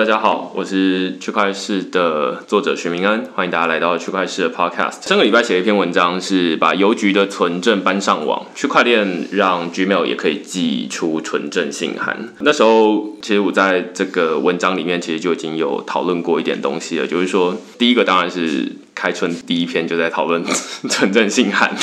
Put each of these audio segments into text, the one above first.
大家好，我是区块市的作者徐明恩，欢迎大家来到区块市的 Podcast。上个礼拜写了一篇文章，是把邮局的存证搬上网，区块链让 Gmail 也可以寄出存证信函。那时候，其实我在这个文章里面，其实就已经有讨论过一点东西了，就是说，第一个当然是开春第一篇就在讨论存证信函。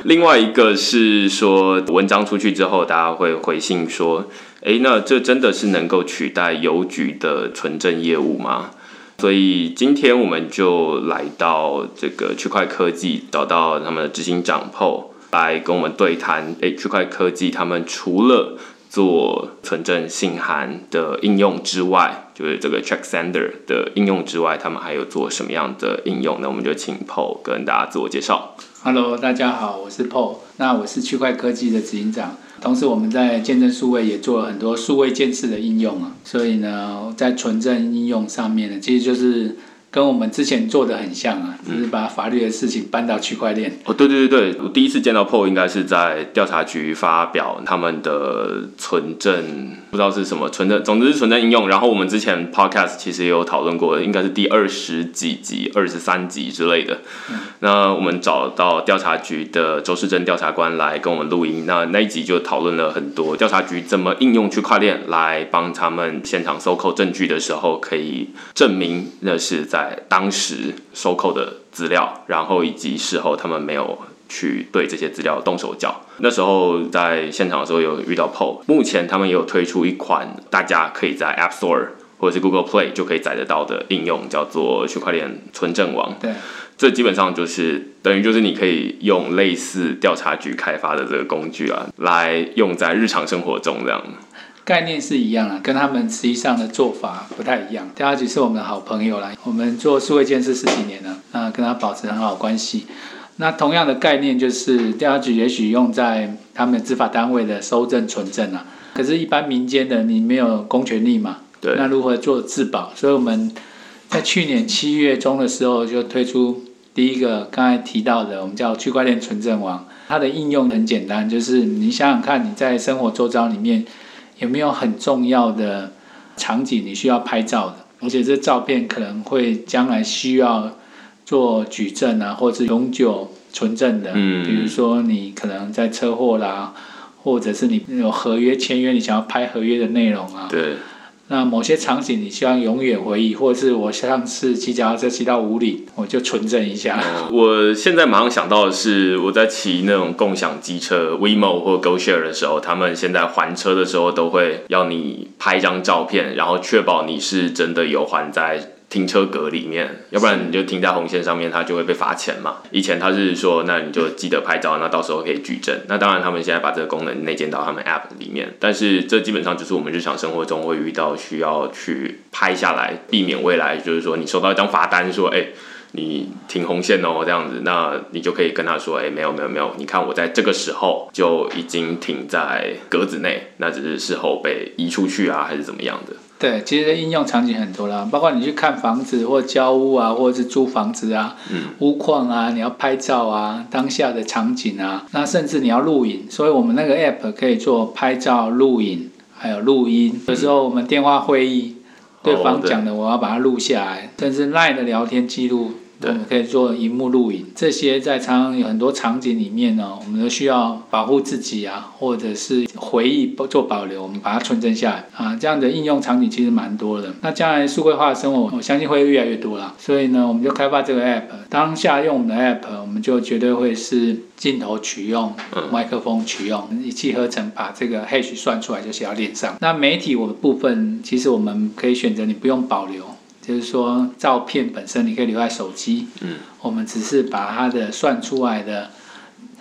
另外一个是说，文章出去之后，大家会回信说，诶，那这真的是能够取代邮局的存证业务吗？所以今天我们就来到这个区块科技，找到他们的执行长 Paul 来跟我们对谈。诶，区块科技他们除了做存证信函的应用之外，就是这个 Check Sender 的应用之外，他们还有做什么样的应用？那我们就请 Paul 跟大家自我介绍。Hello，大家好，我是 Paul，那我是区块科技的执行长，同时我们在见证数位也做了很多数位鉴识的应用啊，所以呢，在存证应用上面呢，其实就是。跟我们之前做的很像啊，只是把法律的事情搬到区块链。哦，对对对对，我第一次见到 Paul 应该是在调查局发表他们的存证，不知道是什么存在，总之是存在应用。然后我们之前 Podcast 其实也有讨论过，应该是第二十几集、二十三集之类的。嗯、那我们找到调查局的周世珍调查官来跟我们录音，那那一集就讨论了很多调查局怎么应用区块链来帮他们现场搜扣证据的时候，可以证明那是在。在当时收扣的资料，然后以及事后他们没有去对这些资料动手脚。那时候在现场的时候有遇到 Paul，目前他们也有推出一款大家可以在 App Store 或者是 Google Play 就可以载得到的应用，叫做区块链存证网。对，这基本上就是等于就是你可以用类似调查局开发的这个工具啊，来用在日常生活中这样。概念是一样啊，跟他们实际上的做法不太一样。调查局是我们的好朋友啦，我们做数位鉴识十几年了，那跟他保持很好的关系。那同样的概念就是调查局也许用在他们执法单位的收证存证啊，可是，一般民间的你没有公权力嘛？对。那如何做自保？所以我们在去年七月中的时候就推出第一个刚才提到的，我们叫区块链存证网。它的应用很简单，就是你想想看，你在生活周遭里面。有没有很重要的场景你需要拍照的？而且这照片可能会将来需要做举证啊，或者是永久存证的。嗯。比如说你可能在车祸啦，或者是你有合约签约，你想要拍合约的内容啊。对。那某些场景你希望永远回忆，或者是我上次骑脚踏车骑到五里，我就存证一下。嗯。我现在马上想到的是，我在骑那种共享机车 WeMo 或 GoShare 的时候，他们现在还车的时候都会要你拍一张照片，然后确保你是真的有还在。停车格里面，要不然你就停在红线上面，它就会被罚钱嘛。以前他是说，那你就记得拍照，那到时候可以举证。那当然，他们现在把这个功能内建到他们 App 里面，但是这基本上就是我们日常生活中会遇到需要去拍下来，避免未来就是说你收到一张罚单，说，哎，你停红线哦这样子，那你就可以跟他说，哎，没有没有没有，你看我在这个时候就已经停在格子内，那只是事后被移出去啊，还是怎么样的。对，其实应用场景很多啦，包括你去看房子或交屋啊，或者是租房子啊，嗯、屋况啊，你要拍照啊，当下的场景啊，那甚至你要录影，所以我们那个 app 可以做拍照、录影，还有录音。有时候我们电话会议，对方讲的我要把它录下来，甚至 LINE 的聊天记录。我们可以做荧幕录影，这些在常常有很多场景里面呢，我们都需要保护自己啊，或者是回忆做保留，我们把它存证下来啊。这样的应用场景其实蛮多的。那将来数位化的生活，我相信会越来越多了。所以呢，我们就开发这个 app。当下用我们的 app，我们就绝对会是镜头取用，麦克风取用，一气呵成把这个 hash 算出来就写到链上。那媒体我的部分，其实我们可以选择你不用保留。就是说，照片本身你可以留在手机，嗯，我们只是把它的算出来的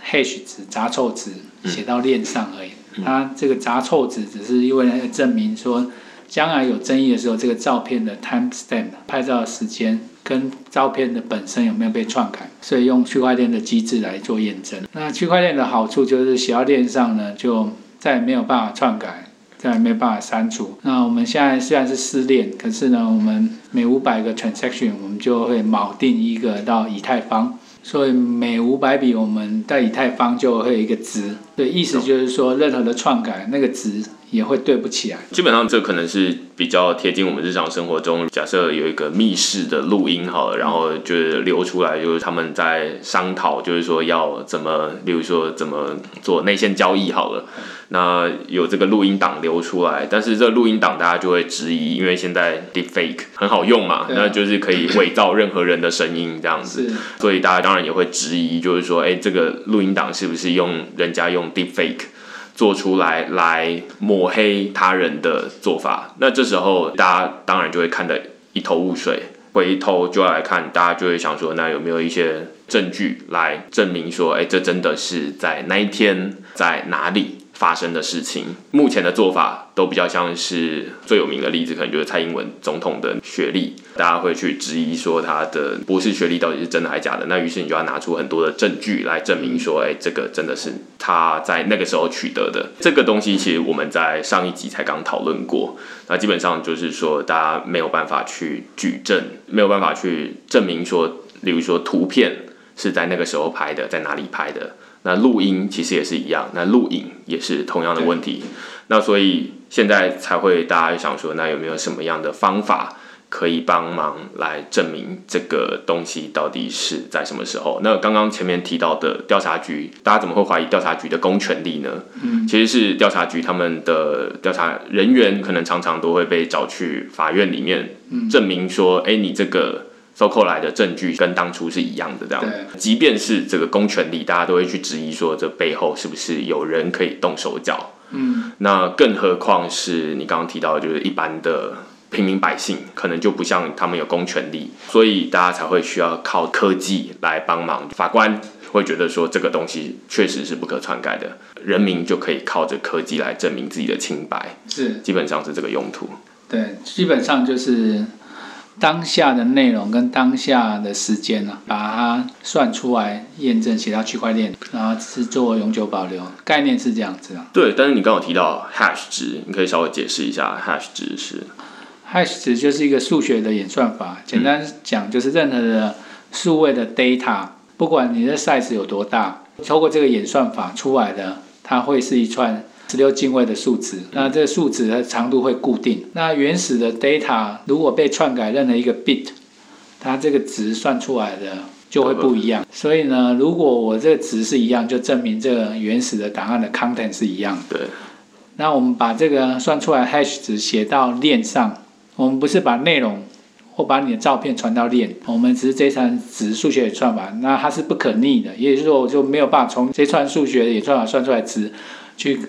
hash 值、杂凑值写到链上而已。嗯、它这个杂凑值只是因为来证明说，将来有争议的时候，这个照片的 time stamp 拍照的时间跟照片的本身有没有被篡改，所以用区块链的机制来做验证。那区块链的好处就是写到链上呢，就再也没有办法篡改。这还没办法删除。那我们现在虽然是失恋，可是呢，我们每五百个 transaction，我们就会锚定一个到以太坊。所以每五百笔，我们在以太坊就会有一个值。对，意思就是说，任何的篡改，那个值也会对不起来。基本上这可能是比较贴近我们日常生活中。假设有一个密室的录音好了，然后就是流出来，就是他们在商讨，就是说要怎么，例如说怎么做内线交易好了。那有这个录音档流出来，但是这录音档大家就会质疑，因为现在 deepfake 很好用嘛，那就是可以伪造任何人的声音这样子，所以大家当然也会质疑，就是说，哎，这个录音档是不是用人家用 deepfake 做出来来抹黑他人的做法？那这时候大家当然就会看得一头雾水，回头就要来看，大家就会想说，那有没有一些证据来证明说，哎，这真的是在那一天在哪里？发生的事情，目前的做法都比较像是最有名的例子，可能就是蔡英文总统的学历，大家会去质疑说他的博士学历到底是真的还是假的。那于是你就要拿出很多的证据来证明说，哎，这个真的是他在那个时候取得的。这个东西其实我们在上一集才刚讨论过，那基本上就是说大家没有办法去举证，没有办法去证明说，例如说图片是在那个时候拍的，在哪里拍的。那录音其实也是一样，那录影也是同样的问题。那所以现在才会大家想说，那有没有什么样的方法可以帮忙来证明这个东西到底是在什么时候？那刚刚前面提到的调查局，大家怎么会怀疑调查局的公权力呢？嗯，其实是调查局他们的调查人员可能常常都会被找去法院里面证明说，哎，你这个。收购来的证据跟当初是一样的，这样。即便是这个公权力，大家都会去质疑说，这背后是不是有人可以动手脚？嗯，那更何况是你刚刚提到的，就是一般的平民百姓，可能就不像他们有公权力，所以大家才会需要靠科技来帮忙。法官会觉得说，这个东西确实是不可篡改的，人民就可以靠着科技来证明自己的清白。是，基本上是这个用途。对，基本上就是。当下的内容跟当下的时间呢、啊，把它算出来验证，写到区块链，然后是做永久保留，概念是这样子啊。对，但是你刚好提到 hash 值，你可以稍微解释一下 hash 值是？hash 值就是一个数学的演算法，简单讲就是任何的数位的 data，不管你的 size 有多大，透过这个演算法出来的，它会是一串。十六进位的数值，那这个数值的长度会固定。那原始的 data 如果被篡改任何一个 bit，它这个值算出来的就会不一样。所以呢，如果我这个值是一样，就证明这个原始的档案的 content 是一样的。对。那我们把这个算出来 hash 值写到链上，我们不是把内容或把你的照片传到链，我们只是这串值数学演算法，那它是不可逆的，也就是说我就没有办法从这串数学的演算法算出来值去。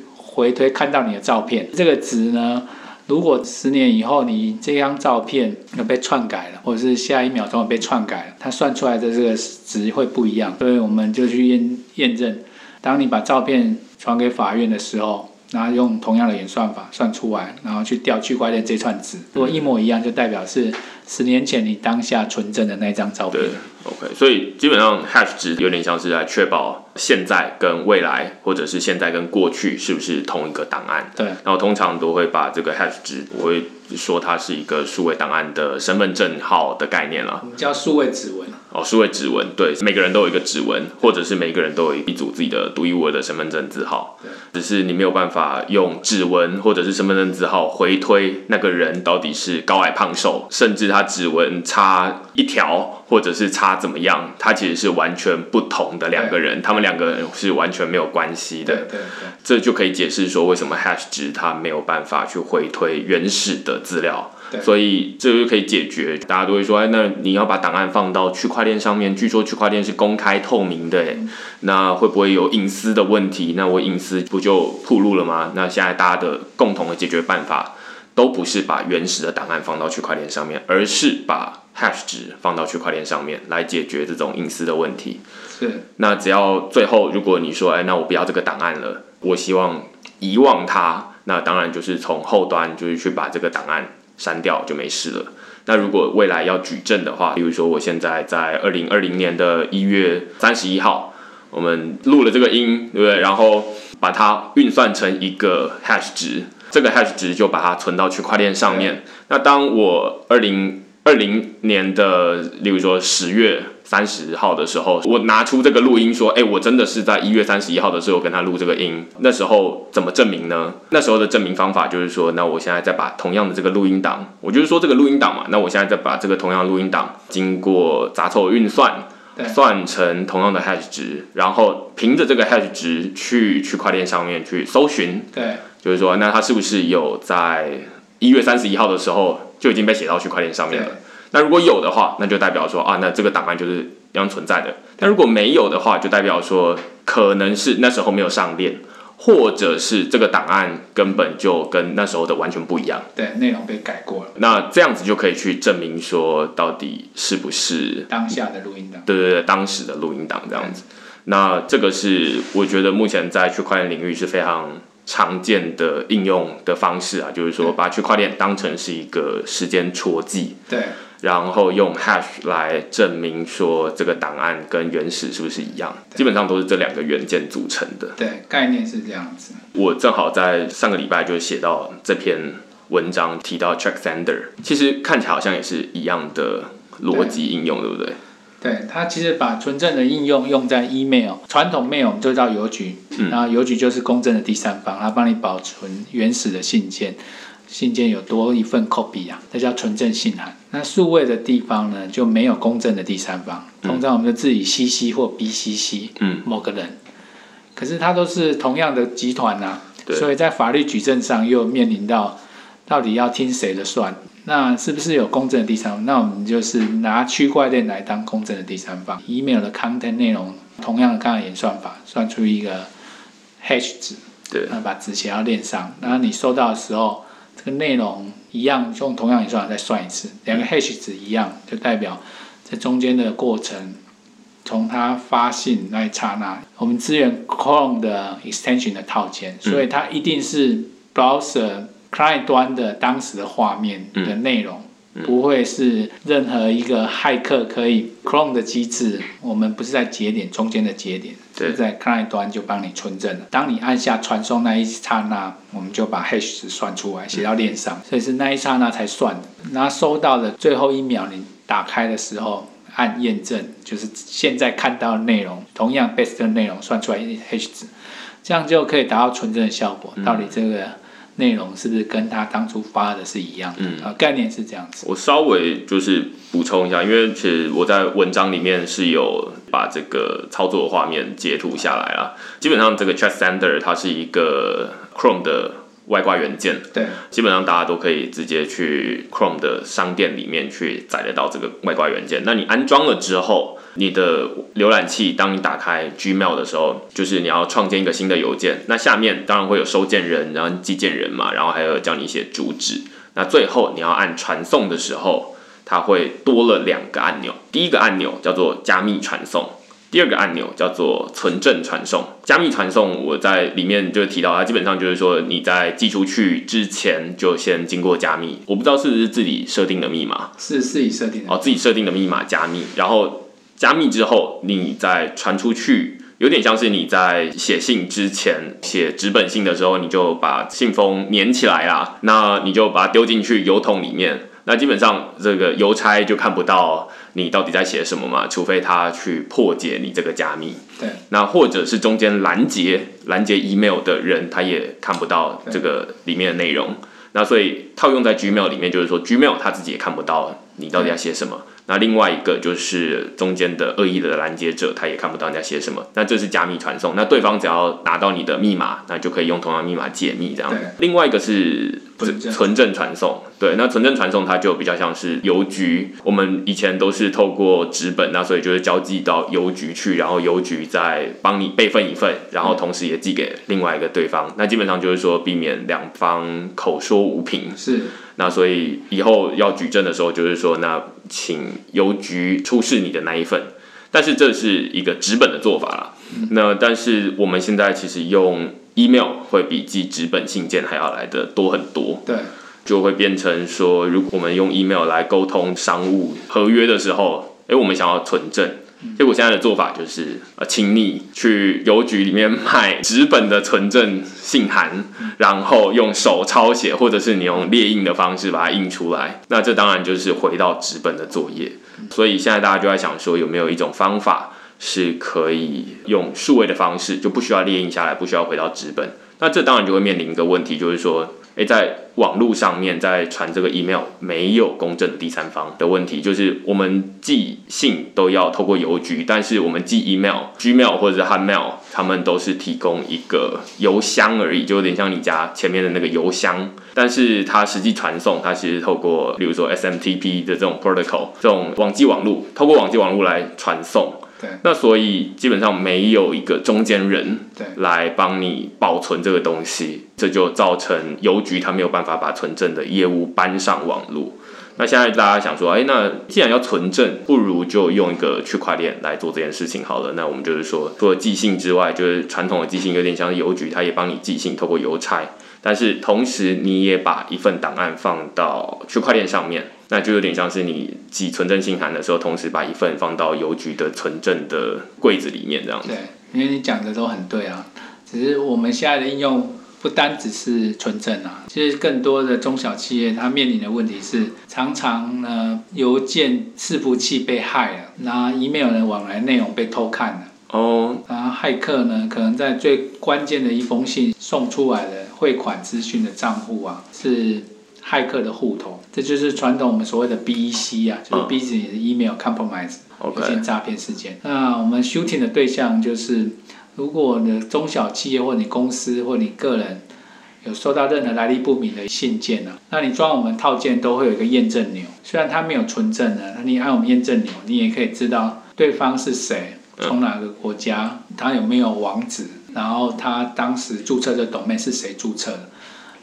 回推看到你的照片，这个值呢，如果十年以后你这张照片有被篡改了，或者是下一秒钟被篡改了，它算出来的这个值会不一样。所以我们就去验验证，当你把照片传给法院的时候，然后用同样的演算法算出来，然后去调区块链这串值，如果一模一样，就代表是十年前你当下存真的那张照片。OK，所以基本上 hash 值有点像是来确保现在跟未来，或者是现在跟过去是不是同一个档案。对，然后通常都会把这个 hash 值，我会说它是一个数位档案的身份证号的概念了。我们叫数位指纹。哦，数位指纹，对，每个人都有一个指纹，或者是每个人都有一组自己的独一无二的身份证字号。只是你没有办法用指纹或者是身份证字号回推那个人到底是高矮胖瘦，甚至他指纹差一条，或者是差怎么样，他其实是完全不同的两个人，他们两个人是完全没有关系的。对对对，这就可以解释说为什么 hash 值它没有办法去回推原始的资料。所以这就可以解决，大家都会说，哎，那你要把档案放到区块链上面，据说区块链是公开透明的，那会不会有隐私的问题？那我隐私不就暴露了吗？那现在大家的共同的解决办法，都不是把原始的档案放到区块链上面，而是把 hash 值放到区块链上面来解决这种隐私的问题。是。那只要最后如果你说，哎，那我不要这个档案了，我希望遗忘它，那当然就是从后端就是去把这个档案。删掉就没事了。那如果未来要举证的话，比如说我现在在二零二零年的一月三十一号，我们录了这个音，对不对？然后把它运算成一个 hash 值，这个 hash 值就把它存到区块链上面。那当我二零二零年的，例如说十月三十号的时候，我拿出这个录音说，哎，我真的是在一月三十一号的时候跟他录这个音。那时候怎么证明呢？那时候的证明方法就是说，那我现在再把同样的这个录音档，我就是说这个录音档嘛，那我现在再把这个同样的录音档经过杂凑运算，算成同样的 hash 值，然后凭着这个 hash 值去区块链上面去搜寻，对，就是说，那他是不是有在一月三十一号的时候就已经被写到区块链上面了？那如果有的话，那就代表说啊，那这个档案就是一样存在的。但如果没有的话，就代表说可能是那时候没有上链，或者是这个档案根本就跟那时候的完全不一样。对，内容被改过了。那这样子就可以去证明说，到底是不是当下的录音档？对对对，当时的录音档这样子。那这个是我觉得目前在区块链领域是非常常见的应用的方式啊，就是说把区块链当成是一个时间戳记。对。然后用 hash 来证明说这个档案跟原始是不是一样，基本上都是这两个元件组成的。对，概念是这样子。我正好在上个礼拜就写到这篇文章，提到 check sender，其实看起来好像也是一样的逻辑应用，对，对不对？对，他其实把纯正的应用用在 email，传统 mail 我们就叫邮局，嗯、然后邮局就是公正的第三方，它帮你保存原始的信件。信件有多一份 copy 啊，那叫纯正信函。那数位的地方呢，就没有公正的第三方，通常我们就自己 CC 或 BCC，嗯，某个人。可是它都是同样的集团啊，所以在法律举证上又面临到，到底要听谁的算？那是不是有公正的第三方？那我们就是拿区块链来当公正的第三方。email 的 content 内容，同样的刚才演算法，算出一个 hash 值，对，那把值写到链上，然后你收到的时候。这个内容一样，用同样演算法再算一次，两个 hash 值一样，就代表这中间的过程，从它发信那一刹那，我们支援 Chrome 的 extension 的套件，所以它一定是 browser client 端的当时的画面的内容。不会是任何一个骇客可以 clone 的机制，我们不是在节点中间的节点，是在 client 端就帮你存证了。当你按下传送那一刹那，我们就把 hash 值算出来，写到链上，所以是那一刹那才算的。那收到的最后一秒，你打开的时候按验证，就是现在看到的内容，同样 base 的内容算出来 hash 值，这样就可以达到存证的效果。到底这个？内容是不是跟他当初发的是一样的？嗯，啊，概念是这样子。我稍微就是补充一下，因为其实我在文章里面是有把这个操作的画面截图下来啊。基本上这个 Check Sender 它是一个 Chrome 的外挂元件，对，基本上大家都可以直接去 Chrome 的商店里面去载得到这个外挂元件。那你安装了之后，你的浏览器，当你打开 Gmail 的时候，就是你要创建一个新的邮件。那下面当然会有收件人，然后寄件人嘛，然后还有叫你写主旨。那最后你要按传送的时候，它会多了两个按钮。第一个按钮叫做加密传送，第二个按钮叫做存证传送。加密传送我在里面就提到，它基本上就是说你在寄出去之前就先经过加密。我不知道是不是自己设定的密码，是自己设定的。哦，自己设定的密码加密，然后。加密之后，你再传出去，有点像是你在写信之前写纸本信的时候，你就把信封粘起来啦，那你就把它丢进去邮筒里面，那基本上这个邮差就看不到你到底在写什么嘛，除非他去破解你这个加密。对，那或者是中间拦截拦截 email 的人，他也看不到这个里面的内容。那所以套用在 Gmail 里面，就是说 Gmail 他自己也看不到你到底要写什么。那另外一个就是中间的恶意的拦截者，他也看不到你在写什么。那这是加密传送，那对方只要拿到你的密码，那就可以用同样密码解密这样。另外一个是纯正传送，对，那纯正传送它就比较像是邮局，我们以前都是透过纸本，那所以就是交寄到邮局去，然后邮局再帮你备份一份，然后同时也寄给另外一个对方。那基本上就是说避免两方口说无凭。是。那所以以后要举证的时候，就是说，那请邮局出示你的那一份，但是这是一个纸本的做法啦。嗯、那但是我们现在其实用 email 会比寄纸本信件还要来的多很多。对，就会变成说，如果我们用 email 来沟通商务合约的时候，诶，我们想要存证，结果现在的做法就是，呃，请你去邮局里面买纸本的存证信函，然后用手抄写，或者是你用列印的方式把它印出来。那这当然就是回到纸本的作业。所以现在大家就在想说，有没有一种方法是可以用数位的方式，就不需要列印下来，不需要回到纸本。那这当然就会面临一个问题，就是说。诶，在网络上面在传这个 email 没有公正的第三方的问题，就是我们寄信都要透过邮局，但是我们寄 email，Gmail 或者是 Hotmail，他们都是提供一个邮箱而已，就有点像你家前面的那个邮箱，但是它实际传送，它其实透过，比如说 SMTP 的这种 protocol，这种网际网络，透过网际网络来传送。对，那所以基本上没有一个中间人来帮你保存这个东西，这就造成邮局它没有办法把存证的业务搬上网络。那现在大家想说，哎，那既然要存证，不如就用一个区块链来做这件事情好了。那我们就是说，除了寄信之外，就是传统的寄信有点像邮局，它也帮你寄信，透过邮差。但是同时，你也把一份档案放到区块链上面，那就有点像是你寄存证信函的时候，同时把一份放到邮局的存证的柜子里面这样子。对，因为你讲的都很对啊，只是我们现在的应用不单只是存证啊，其实更多的中小企业它面临的问题是，常常呢邮件伺服器被害了，那 email 的往来内容被偷看了。哦，然后骇客呢，可能在最关键的一封信送出来的汇款资讯的账户啊，是骇客的户头，这就是传统我们所谓的 BEC 啊，就是 Business Email Compromise，邮件诈骗事件。那我们 shooting 的对象就是，如果你的中小企业或你公司或你个人有收到任何来历不明的信件啊，那你装我们套件都会有一个验证钮，虽然它没有存证的，那你按我们验证钮，你也可以知道对方是谁。从哪个国家？他有没有网址？然后他当时注册的 domain 是谁注册的？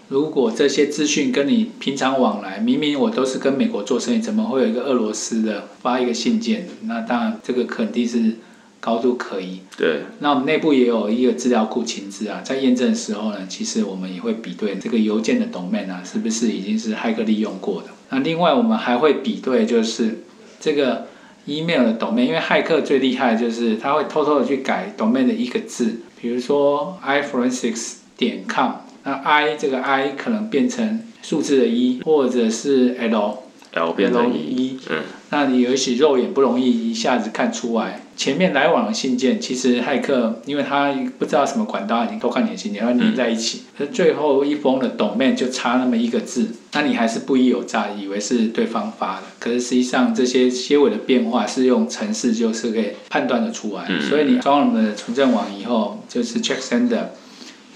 如果这些资讯跟你平常往来，明明我都是跟美国做生意，怎么会有一个俄罗斯的发一个信件？那当然这个肯定是高度可疑。对。那我们内部也有一个资料库情资啊，在验证的时候呢，其实我们也会比对这个邮件的 domain 啊，是不是已经是骇客利用过的？那另外我们还会比对，就是这个。email 的 domain，因为骇客最厉害的就是他会偷偷的去改 domain 的一个字，比如说 iforensics 点 com，那 i 这个 i 可能变成数字的一，或者是 l l 变成一，嗯，那你也许肉眼不容易一下子看出来。前面来往的信件，其实骇客因为他不知道什么管道已经偷看你的信件，然后粘在一起，可是最后一封的 domain 就差那么一个字，那你还是不疑有诈，以为是对方发的。可是实际上这些些尾的变化是用程式就是可以判断的出来。所以你装了我们的网以后，就是 check sender，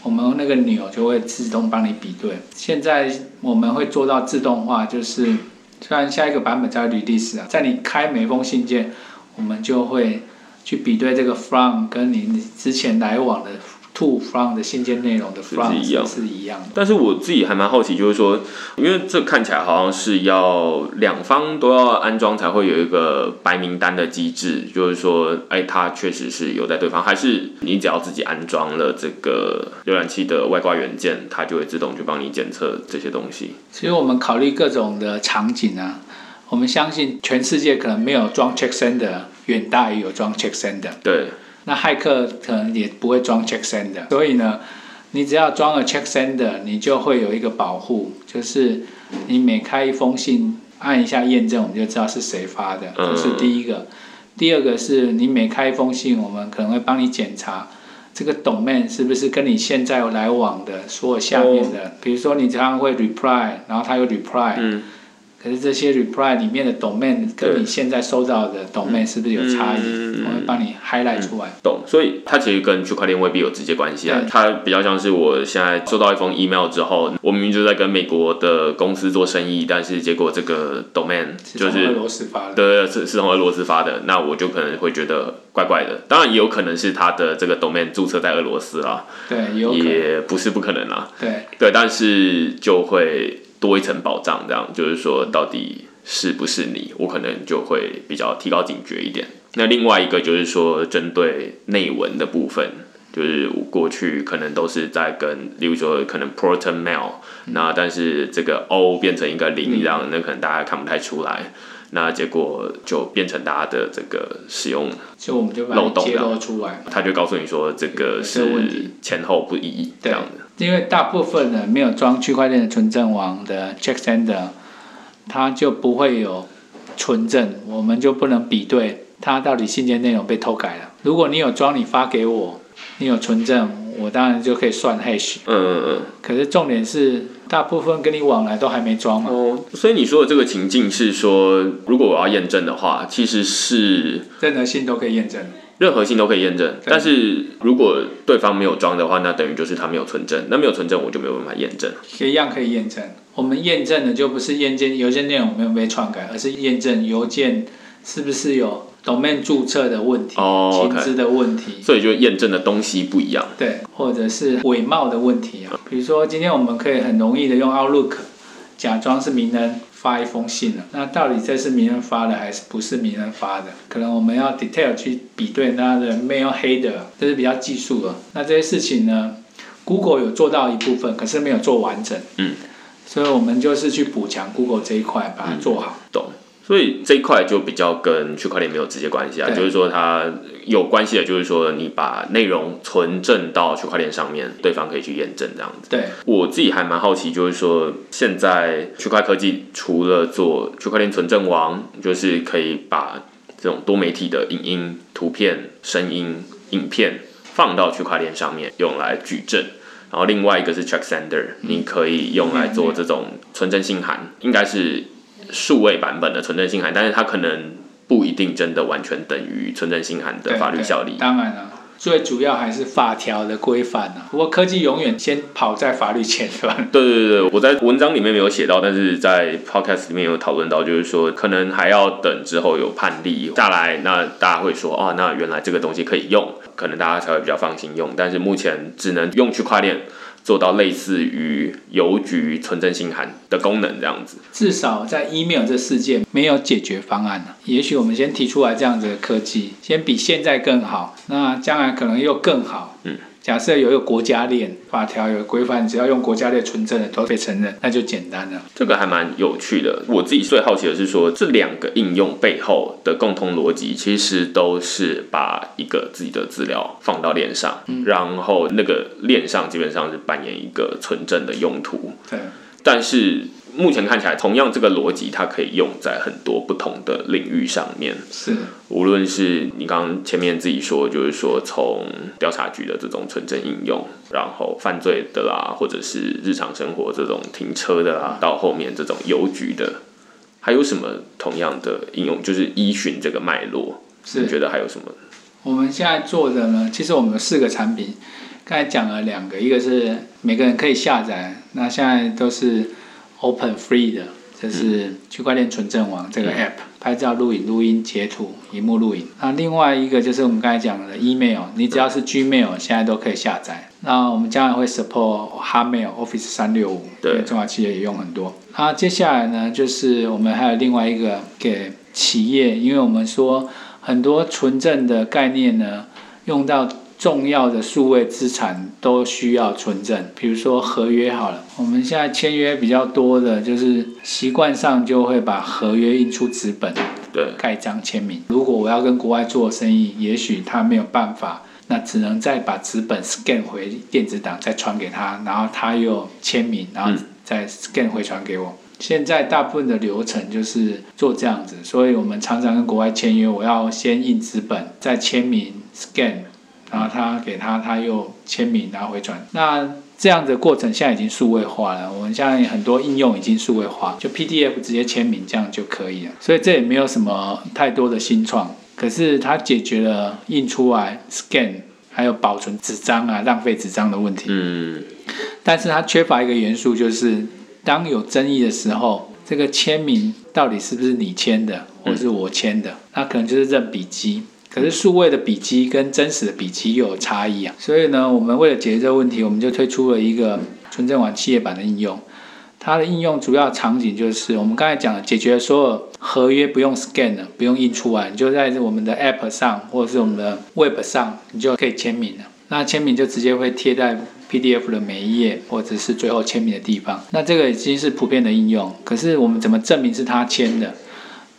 我们那个钮就会自动帮你比对。现在我们会做到自动化，就是虽然下一个版本叫 release 啊，在你开每封信件，我们就会。去比对这个 from 跟你之前来往的 to from 的信件内容的 from 是一样，是一样的。但是我自己还蛮好奇，就是说，因为这看起来好像是要两方都要安装才会有一个白名单的机制，就是说，哎，它确实是有在对方，还是你只要自己安装了这个浏览器的外挂元件，它就会自动去帮你检测这些东西。其实我们考虑各种的场景啊，我们相信全世界可能没有装 check sender。远大于有装 check sender，对，那骇客可能也不会装 check sender，所以呢，你只要装了 check sender，你就会有一个保护，就是你每开一封信，按一下验证，我们就知道是谁发的，这是第一个。嗯、第二个是你每开一封信，我们可能会帮你检查这个 domain 是不是跟你现在有来往的所有下面的，哦、比如说你常常会 reply，然后他有 reply。嗯可是这些 reply 里面的 domain 跟你现在收到的 domain 是不是有差异？嗯、我会帮你 highlight 出来。懂，所以它其实跟区块链未必有直接关系啊。它比较像是我现在收到一封 email 之后，我明明就在跟美国的公司做生意，但是结果这个 domain 就是，俄罗斯发的，对，是是从俄罗斯发的，那我就可能会觉得怪怪的。当然也有可能是它的这个 domain 注册在俄罗斯啊，对，也不是不可能啦。对，对，但是就会。多一层保障，这样就是说，到底是不是你，我可能就会比较提高警觉一点。那另外一个就是说，针对内文的部分，就是我过去可能都是在跟，例如说可能 Proton Mail，那但是这个 O 变成一个零，这样那可能大家看不太出来。那结果就变成大家的这个使用就我们就把漏洞揭露出来，他就告诉你说这个是前后不一这样的。因为大部分的没有装区块链的存证网的 check sender，它就不会有存证，我们就不能比对它到底信件内容被偷改了。如果你有装，你发给我，你有存证，我当然就可以算 hash。嗯嗯嗯。可是重点是，大部分跟你往来都还没装嘛。哦。所以你说的这个情境是说，如果我要验证的话，其实是任何信都可以验证。任何信都可以验证，但是如果对方没有装的话，那等于就是他没有存证，那没有存证我就没有办法验证。一样可以验证，我们验证的就不是验证邮件内容没有被篡改，而是验证邮件是不是有 domain 注册的问题、哦、情资的问题。所以就验证的东西不一样。对，或者是伪冒的问题啊，比如说今天我们可以很容易的用 Outlook 假装是名人。发一封信了，那到底这是名人发的还是不是名人发的？可能我们要 detail 去比对他的 mail header，这是比较技术的。那这些事情呢，Google 有做到一部分，可是没有做完整。嗯，所以我们就是去补强 Google 这一块，把它做好。嗯、懂。所以这一块就比较跟区块链没有直接关系啊，就是说它有关系的，就是说你把内容存证到区块链上面，对方可以去验证这样子。对，我自己还蛮好奇，就是说现在区块科技除了做区块链存证网，就是可以把这种多媒体的影音、图片、声音、影片放到区块链上面用来举证，然后另外一个是 check sender，你可以用来做这种存证信函，应该是。数位版本的存证信函，但是它可能不一定真的完全等于存证信函的法律效力。当然了，最主要还是法条的规范啊。不过科技永远先跑在法律前，对吧？对对对，我在文章里面没有写到，但是在 podcast 里面有讨论到，就是说可能还要等之后有判例下来，那大家会说哦，那原来这个东西可以用，可能大家才会比较放心用。但是目前只能用区块链。做到类似于邮局存证信函的功能这样子，至少在 email 这世界没有解决方案呢。也许我们先提出来这样子的科技，先比现在更好，那将来可能又更好。嗯。假设有一个国家链法条有规范，只要用国家链存证的都被承认，那就简单了。这个还蛮有趣的。我自己最好奇的是说，这两个应用背后的共同逻辑，其实都是把一个自己的资料放到链上，嗯，然后那个链上基本上是扮演一个存证的用途。对，但是。目前看起来，同样这个逻辑，它可以用在很多不同的领域上面。是，无论是你刚刚前面自己说，就是说从调查局的这种纯正应用，然后犯罪的啦，或者是日常生活这种停车的啦，到后面这种邮局的，还有什么同样的应用？就是依循这个脉络，是你觉得还有什么？我们现在做的呢，其实我们有四个产品，刚才讲了两个，一个是每个人可以下载，那现在都是。Open Free 的，这是区块链存证网这个 App，拍照、录影、录音、截图、荧幕录影。那另外一个就是我们刚才讲的 Email，你只要是 Gmail，现在都可以下载。那我们将来会 Support Hotmail、Office 三六五，对，中小企业也用很多。那接下来呢，就是我们还有另外一个给企业，因为我们说很多存证的概念呢，用到。重要的数位资产都需要存证，比如说合约好了，我们现在签约比较多的，就是习惯上就会把合约印出纸本，对，盖章签名。如果我要跟国外做生意，也许他没有办法，那只能再把纸本 scan 回电子档，再传给他，然后他又签名，然后再 scan 回传给我。嗯。现在大部分的流程就是做这样子，所以我们常常跟国外签约，我要先印纸本，再签名 scan。然后他给他，他又签名，然后回传。那这样的过程现在已经数位化了。我们现在很多应用已经数位化，就 PDF 直接签名这样就可以了。所以这也没有什么太多的新创。可是它解决了印出来 scan 还有保存纸张啊，浪费纸张的问题。嗯。但是它缺乏一个元素，就是当有争议的时候，这个签名到底是不是你签的，或是我签的？那可能就是认笔迹。可是数位的笔迹跟真实的笔迹又有差异啊，所以呢，我们为了解决这个问题，我们就推出了一个纯正网企业版的应用。它的应用主要场景就是我们刚才讲的，解决所有合约不用 scan 的，不用印出来，你就在我们的 app 上或者是我们的 web 上，你就可以签名了。那签名就直接会贴在 PDF 的每一页或者是最后签名的地方。那这个已经是普遍的应用。可是我们怎么证明是他签的？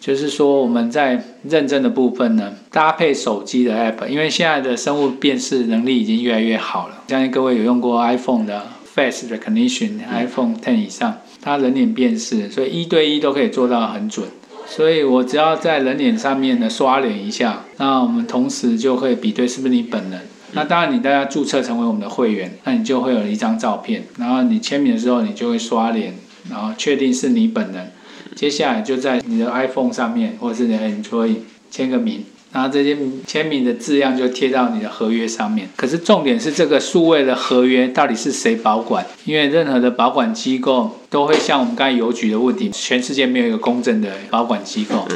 就是说我们在认证的部分呢，搭配手机的 app，因为现在的生物辨识能力已经越来越好了。相信各位有用过 iPhone 的 Face Recognition，iPhone Ten 以上，它人脸辨识，所以一对一都可以做到很准。所以我只要在人脸上面呢刷脸一下，那我们同时就会比对是不是你本人。那当然，你大家注册成为我们的会员，那你就会有一张照片，然后你签名的时候，你就会刷脸，然后确定是你本人。接下来就在你的 iPhone 上面，或者是你的 Android 签个名，然后这些签名的字样就贴到你的合约上面。可是重点是这个数位的合约到底是谁保管？因为任何的保管机构都会像我们刚才邮局的问题，全世界没有一个公正的保管机构。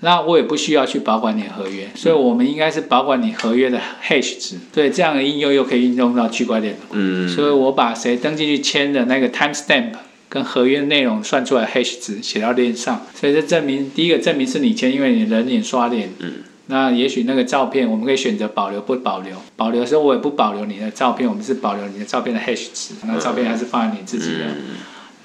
那我也不需要去保管你的合约，所以我们应该是保管你合约的 hash 值。对，这样的应用又可以运用到区块链。嗯。所以我把谁登进去签的那个 timestamp 跟合约内容算出来 hash 值写到链上，所以这证明第一个证明是你签，因为你人脸刷脸。嗯。那也许那个照片我们可以选择保留不保留，保留的时候我也不保留你的照片，我们是保留你的照片的 hash 值，那照片还是放在你自己的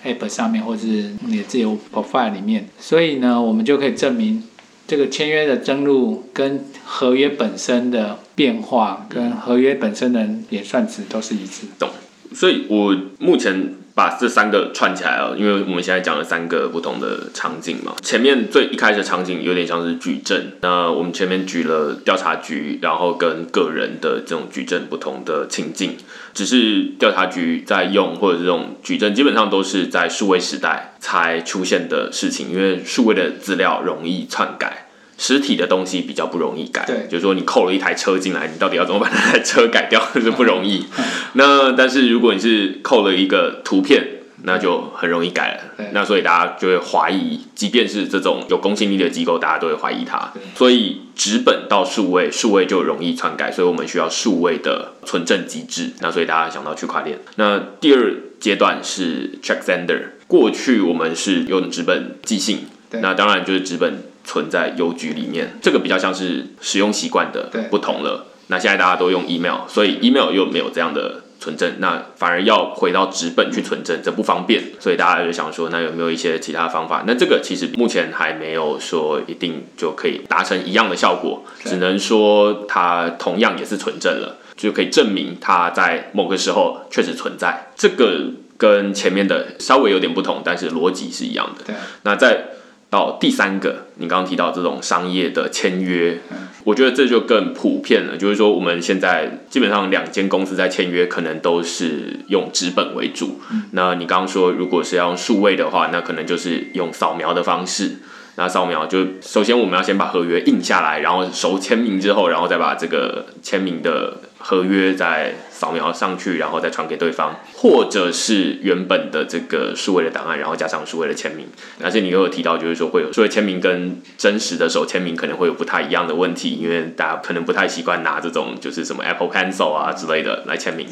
app 上面或者是你的自由 profile 里面。所以呢，我们就可以证明。这个签约的登录跟合约本身的变化，跟合约本身的演算值都是一致。懂。所以我目前把这三个串起来了，因为我们现在讲了三个不同的场景嘛。前面最一开始场景有点像是矩阵，那我们前面举了调查局，然后跟个人的这种矩阵不同的情境。只是调查局在用或者这种矩阵，基本上都是在数位时代才出现的事情，因为数位的资料容易篡改。实体的东西比较不容易改，对，就是说你扣了一台车进来，你到底要怎么把那台车改掉，就不容易。那但是如果你是扣了一个图片，那就很容易改了。那所以大家就会怀疑，即便是这种有公信力的机构，大家都会怀疑它。所以纸本到数位，数位就容易篡改，所以我们需要数位的存证机制。那所以大家想到区块链。那第二阶段是 check sender，过去我们是用纸本寄信，那当然就是纸本。存在邮局里面，这个比较像是使用习惯的不同了。那现在大家都用 email，所以 email 又没有这样的存证，那反而要回到纸本去存证，这不方便。所以大家就想说，那有没有一些其他方法？那这个其实目前还没有说一定就可以达成一样的效果，只能说它同样也是存证了，就可以证明它在某个时候确实存在。这个跟前面的稍微有点不同，但是逻辑是一样的。对，那在。到第三个，你刚刚提到这种商业的签约，我觉得这就更普遍了。就是说，我们现在基本上两间公司在签约，可能都是用纸本为主。那你刚刚说，如果是要用数位的话，那可能就是用扫描的方式。那扫描就首先我们要先把合约印下来，然后手签名之后，然后再把这个签名的合约再扫描上去，然后再传给对方，或者是原本的这个数位的档案，然后加上数位的签名。而且你又有提到，就是说会有数位签名跟真实的手签名可能会有不太一样的问题，因为大家可能不太习惯拿这种就是什么 Apple Pencil 啊之类的来签名，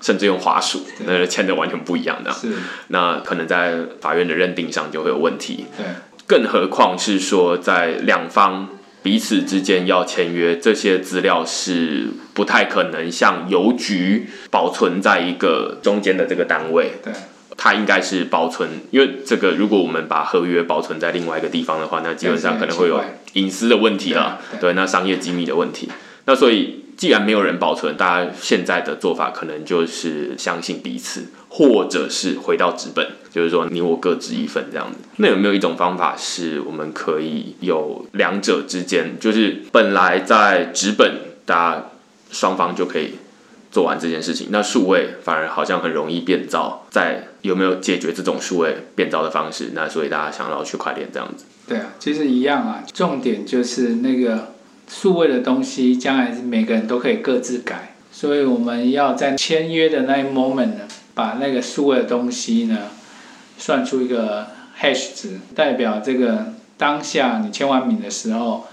甚至用滑鼠，那签的完全不一样的。那可能在法院的认定上就会有问题。对。更何况是说，在两方彼此之间要签约，这些资料是不太可能像邮局保存在一个中间的这个单位。对，它应该是保存，因为这个如果我们把合约保存在另外一个地方的话，那基本上可能会有隐私的问题了。对，那商业机密的问题。那所以，既然没有人保存，大家现在的做法可能就是相信彼此。或者是回到纸本，就是说你我各执一份这样子。那有没有一种方法是我们可以有两者之间，就是本来在纸本，大家双方就可以做完这件事情，那数位反而好像很容易变造。在有没有解决这种数位变造的方式？那所以大家想要去快点这样子。对啊，其实一样啊。重点就是那个数位的东西，将来是每个人都可以各自改，所以我们要在签约的那一 moment 呢。把那个数位的东西呢，算出一个 hash 值，代表这个当下你签完名的时候，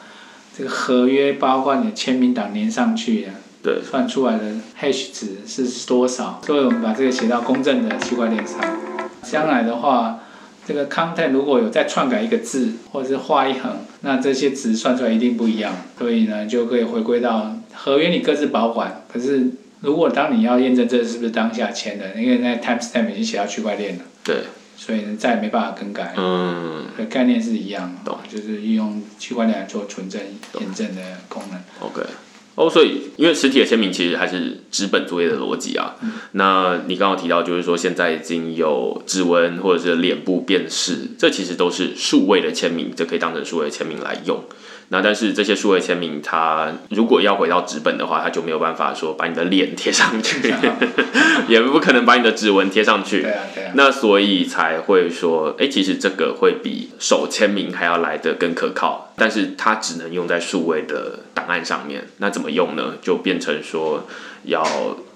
这个合约包括你的签名档连上去的，对，算出来的 hash 值是多少？所以我们把这个写到公正的区块链上。将来的话，这个 content 如果有再篡改一个字，或者是画一横，那这些值算出来一定不一样。所以呢，就可以回归到合约你各自保管，可是。如果当你要验证这是不是当下签的，因为那 timestamp 已经写到区块链了，对，所以呢再也没办法更改。嗯，的概念是一样，懂，就是运用区块链来做存证验证的功能。OK。哦，所以因为实体的签名其实还是纸本作业的逻辑啊。嗯、那你刚刚提到，就是说现在已经有指纹或者是脸部辨识，这其实都是数位的签名，这可以当成数位签名来用。那但是这些数位签名，它如果要回到纸本的话，它就没有办法说把你的脸贴上去，也不可能把你的指纹贴上去。对啊，对啊。那所以才会说，哎，其实这个会比手签名还要来得更可靠，但是它只能用在数位的档案上面。那怎么用呢？就变成说要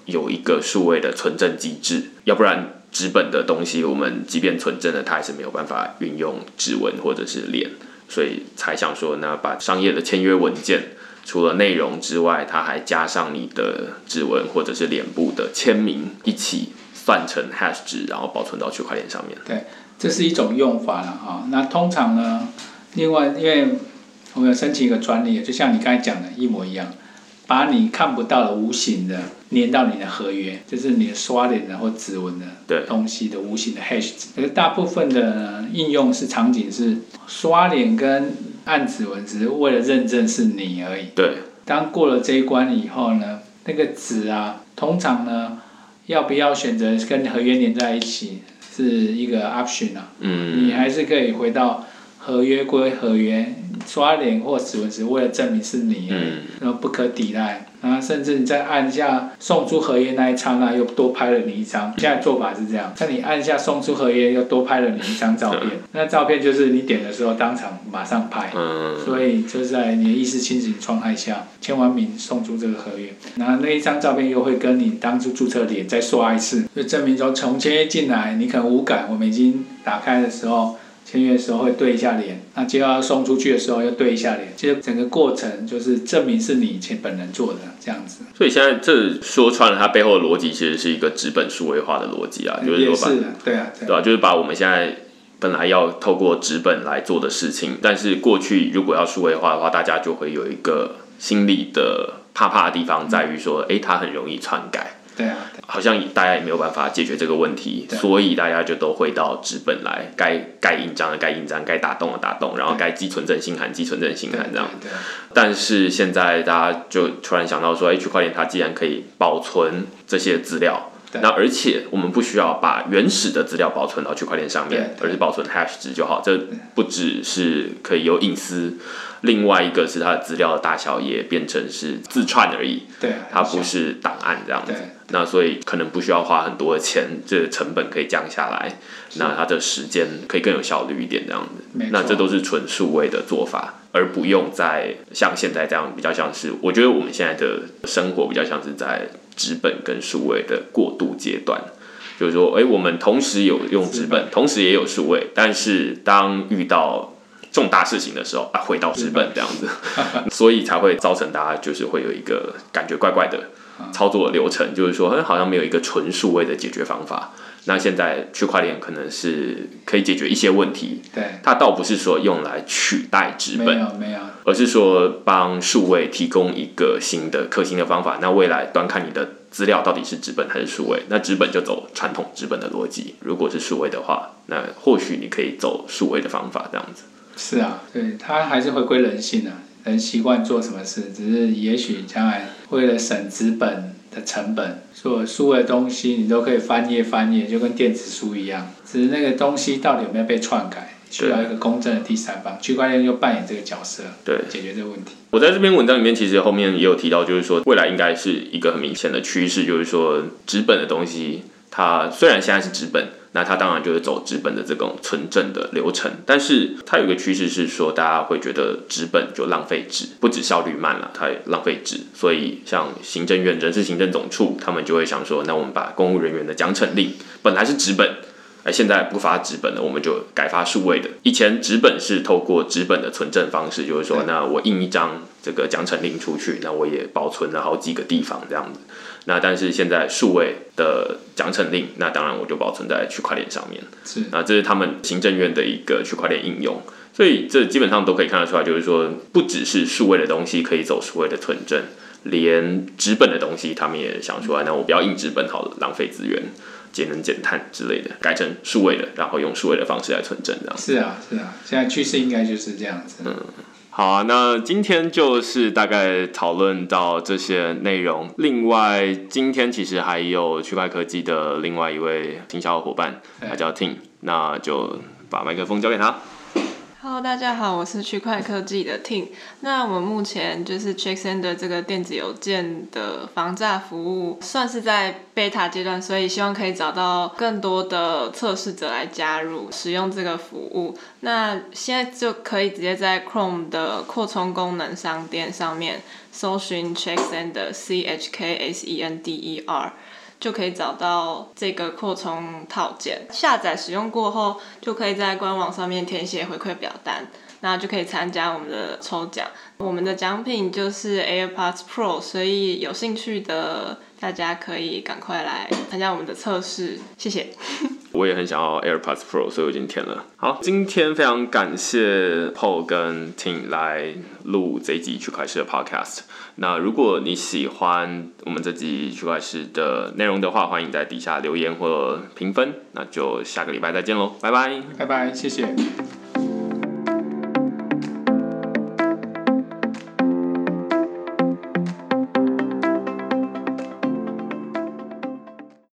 有一个数位的存证机制，要不然纸本的东西，我们即便存证了，它还是没有办法运用指纹或者是脸。所以才想说，那把商业的签约文件除了内容之外，它还加上你的指纹或者是脸部的签名一起算成 hash 值，然后保存到区块链上面。对，这是一种用法了哈。那通常呢，另外因为我们有申请一个专利，就像你刚才讲的一模一样。把你看不到的无形的粘到你的合约，就是你的刷脸的或指纹的东西的无形的 hash 值。可是大部分的应用是场景是刷脸跟按指纹，只是为了认证是你而已。对。当过了这一关以后呢，那个纸啊，通常呢，要不要选择跟合约粘在一起，是一个 option 啊。嗯。你还是可以回到合约归合约。刷脸或指纹是为了证明是你，然后不可抵赖，然后甚至你在按下送出合约那一刹那又多拍了你一张。现在做法是这样，在你按下送出合约又多拍了你一张照片，那照片就是你点的时候当场马上拍，所以就是在你的意识清醒状态下签完名送出这个合约，然后那一张照片又会跟你当初注册脸再刷一次，就证明说从签约进来你可能无感，我们已经打开的时候。签约的时候会对一下脸，那接要送出去的时候又对一下脸，其实整个过程就是证明是你前本人做的这样子。所以现在这说穿了，它背后的逻辑其实是一个纸本数位化的逻辑啊，就是说把，对啊，对吧？就是把我们现在本来要透过纸本来做的事情，但是过去如果要数位化的话，大家就会有一个心理的怕怕的地方，在于说，哎、嗯，它很容易篡改。对啊，好像大家也没有办法解决这个问题，所以大家就都会到纸本来，该盖印章的盖印章，该打洞的打洞，然后该寄存证信函寄存证信函这样。但是现在大家就突然想到说，哎，区块链它既然可以保存这些资料，那而且我们不需要把原始的资料保存到区块链上面，而是保存 hash 值就好。这不只是可以有隐私。另外一个是它的资料的大小也变成是自串而已，对，它不是档案这样子。那所以可能不需要花很多的钱，这个成本可以降下来，那它的时间可以更有效率一点这样子。那这都是纯数位的做法，而不用再像现在这样比较像是，我觉得我们现在的生活比较像是在纸本跟数位的过渡阶段，就是说，哎，我们同时有用纸本，同时也有数位，但是当遇到重大事情的时候啊，回到纸本。这样子，所以才会造成大家就是会有一个感觉怪怪的操作的流程，就是说，好像没有一个纯数位的解决方法。那现在区块链可能是可以解决一些问题，对，它倒不是说用来取代纸本，没有没有，而是说帮数位提供一个新的可行的方法。那未来端看你的资料到底是纸本还是数位，那纸本就走传统纸本的逻辑，如果是数位的话，那或许你可以走数位的方法这样子。是啊，对，它还是回归人性啊，人习惯做什么事，只是也许将来为了省纸本的成本，所有数位的东西你都可以翻页翻页，就跟电子书一样，只是那个东西到底有没有被篡改，需要一个公正的第三方，区块链就扮演这个角色，对，解决这个问题。我在这篇文章里面其实后面也有提到，就是说未来应该是一个很明显的趋势，就是说纸本的东西，它虽然现在是纸本。那它当然就是走纸本的这种存证的流程，但是它有一个趋势是说，大家会觉得纸本就浪费纸，不止效率慢了，它也浪费纸。所以像行政院人事行政总处，他们就会想说，那我们把公务人员的奖惩令本来是纸本，哎，现在不发纸本了，我们就改发数位的。以前纸本是透过纸本的存证方式，就是说，那我印一张这个奖惩令出去，那我也保存了好几个地方这样子。那但是现在数位的奖惩令，那当然我就保存在区块链上面。是，那这是他们行政院的一个区块链应用，所以这基本上都可以看得出来，就是说不只是数位的东西可以走数位的存证，连纸本的东西他们也想出来，那我不要印纸本好了，浪费资源。节能减碳之类的，改成数位的，然后用数位的方式来存证，这样。是啊，是啊，现在趋势应该就是这样子。嗯，好啊，那今天就是大概讨论到这些内容。另外，今天其实还有区块科技的另外一位行销伙伴，他叫 Tim，那就把麦克风交给他。Hello，大家好，我是区块科技的 Tim。那我们目前就是 CheckSender 这个电子邮件的防诈服务，算是在 beta 阶段，所以希望可以找到更多的测试者来加入使用这个服务。那现在就可以直接在 Chrome 的扩充功能商店上面搜寻 CheckSender C H K S E N D E R。就可以找到这个扩充套件，下载使用过后，就可以在官网上面填写回馈表单，那就可以参加我们的抽奖。我们的奖品就是 AirPods Pro，所以有兴趣的大家可以赶快来参加我们的测试。谢谢。我也很想要 AirPods Pro，所以我已经填了。好，今天非常感谢 Paul 跟 Tim 来录这一集区块势的 Podcast。那如果你喜欢我们这集区块势的内容的话，欢迎在底下留言或评分。那就下个礼拜再见喽，拜拜，拜拜，谢谢。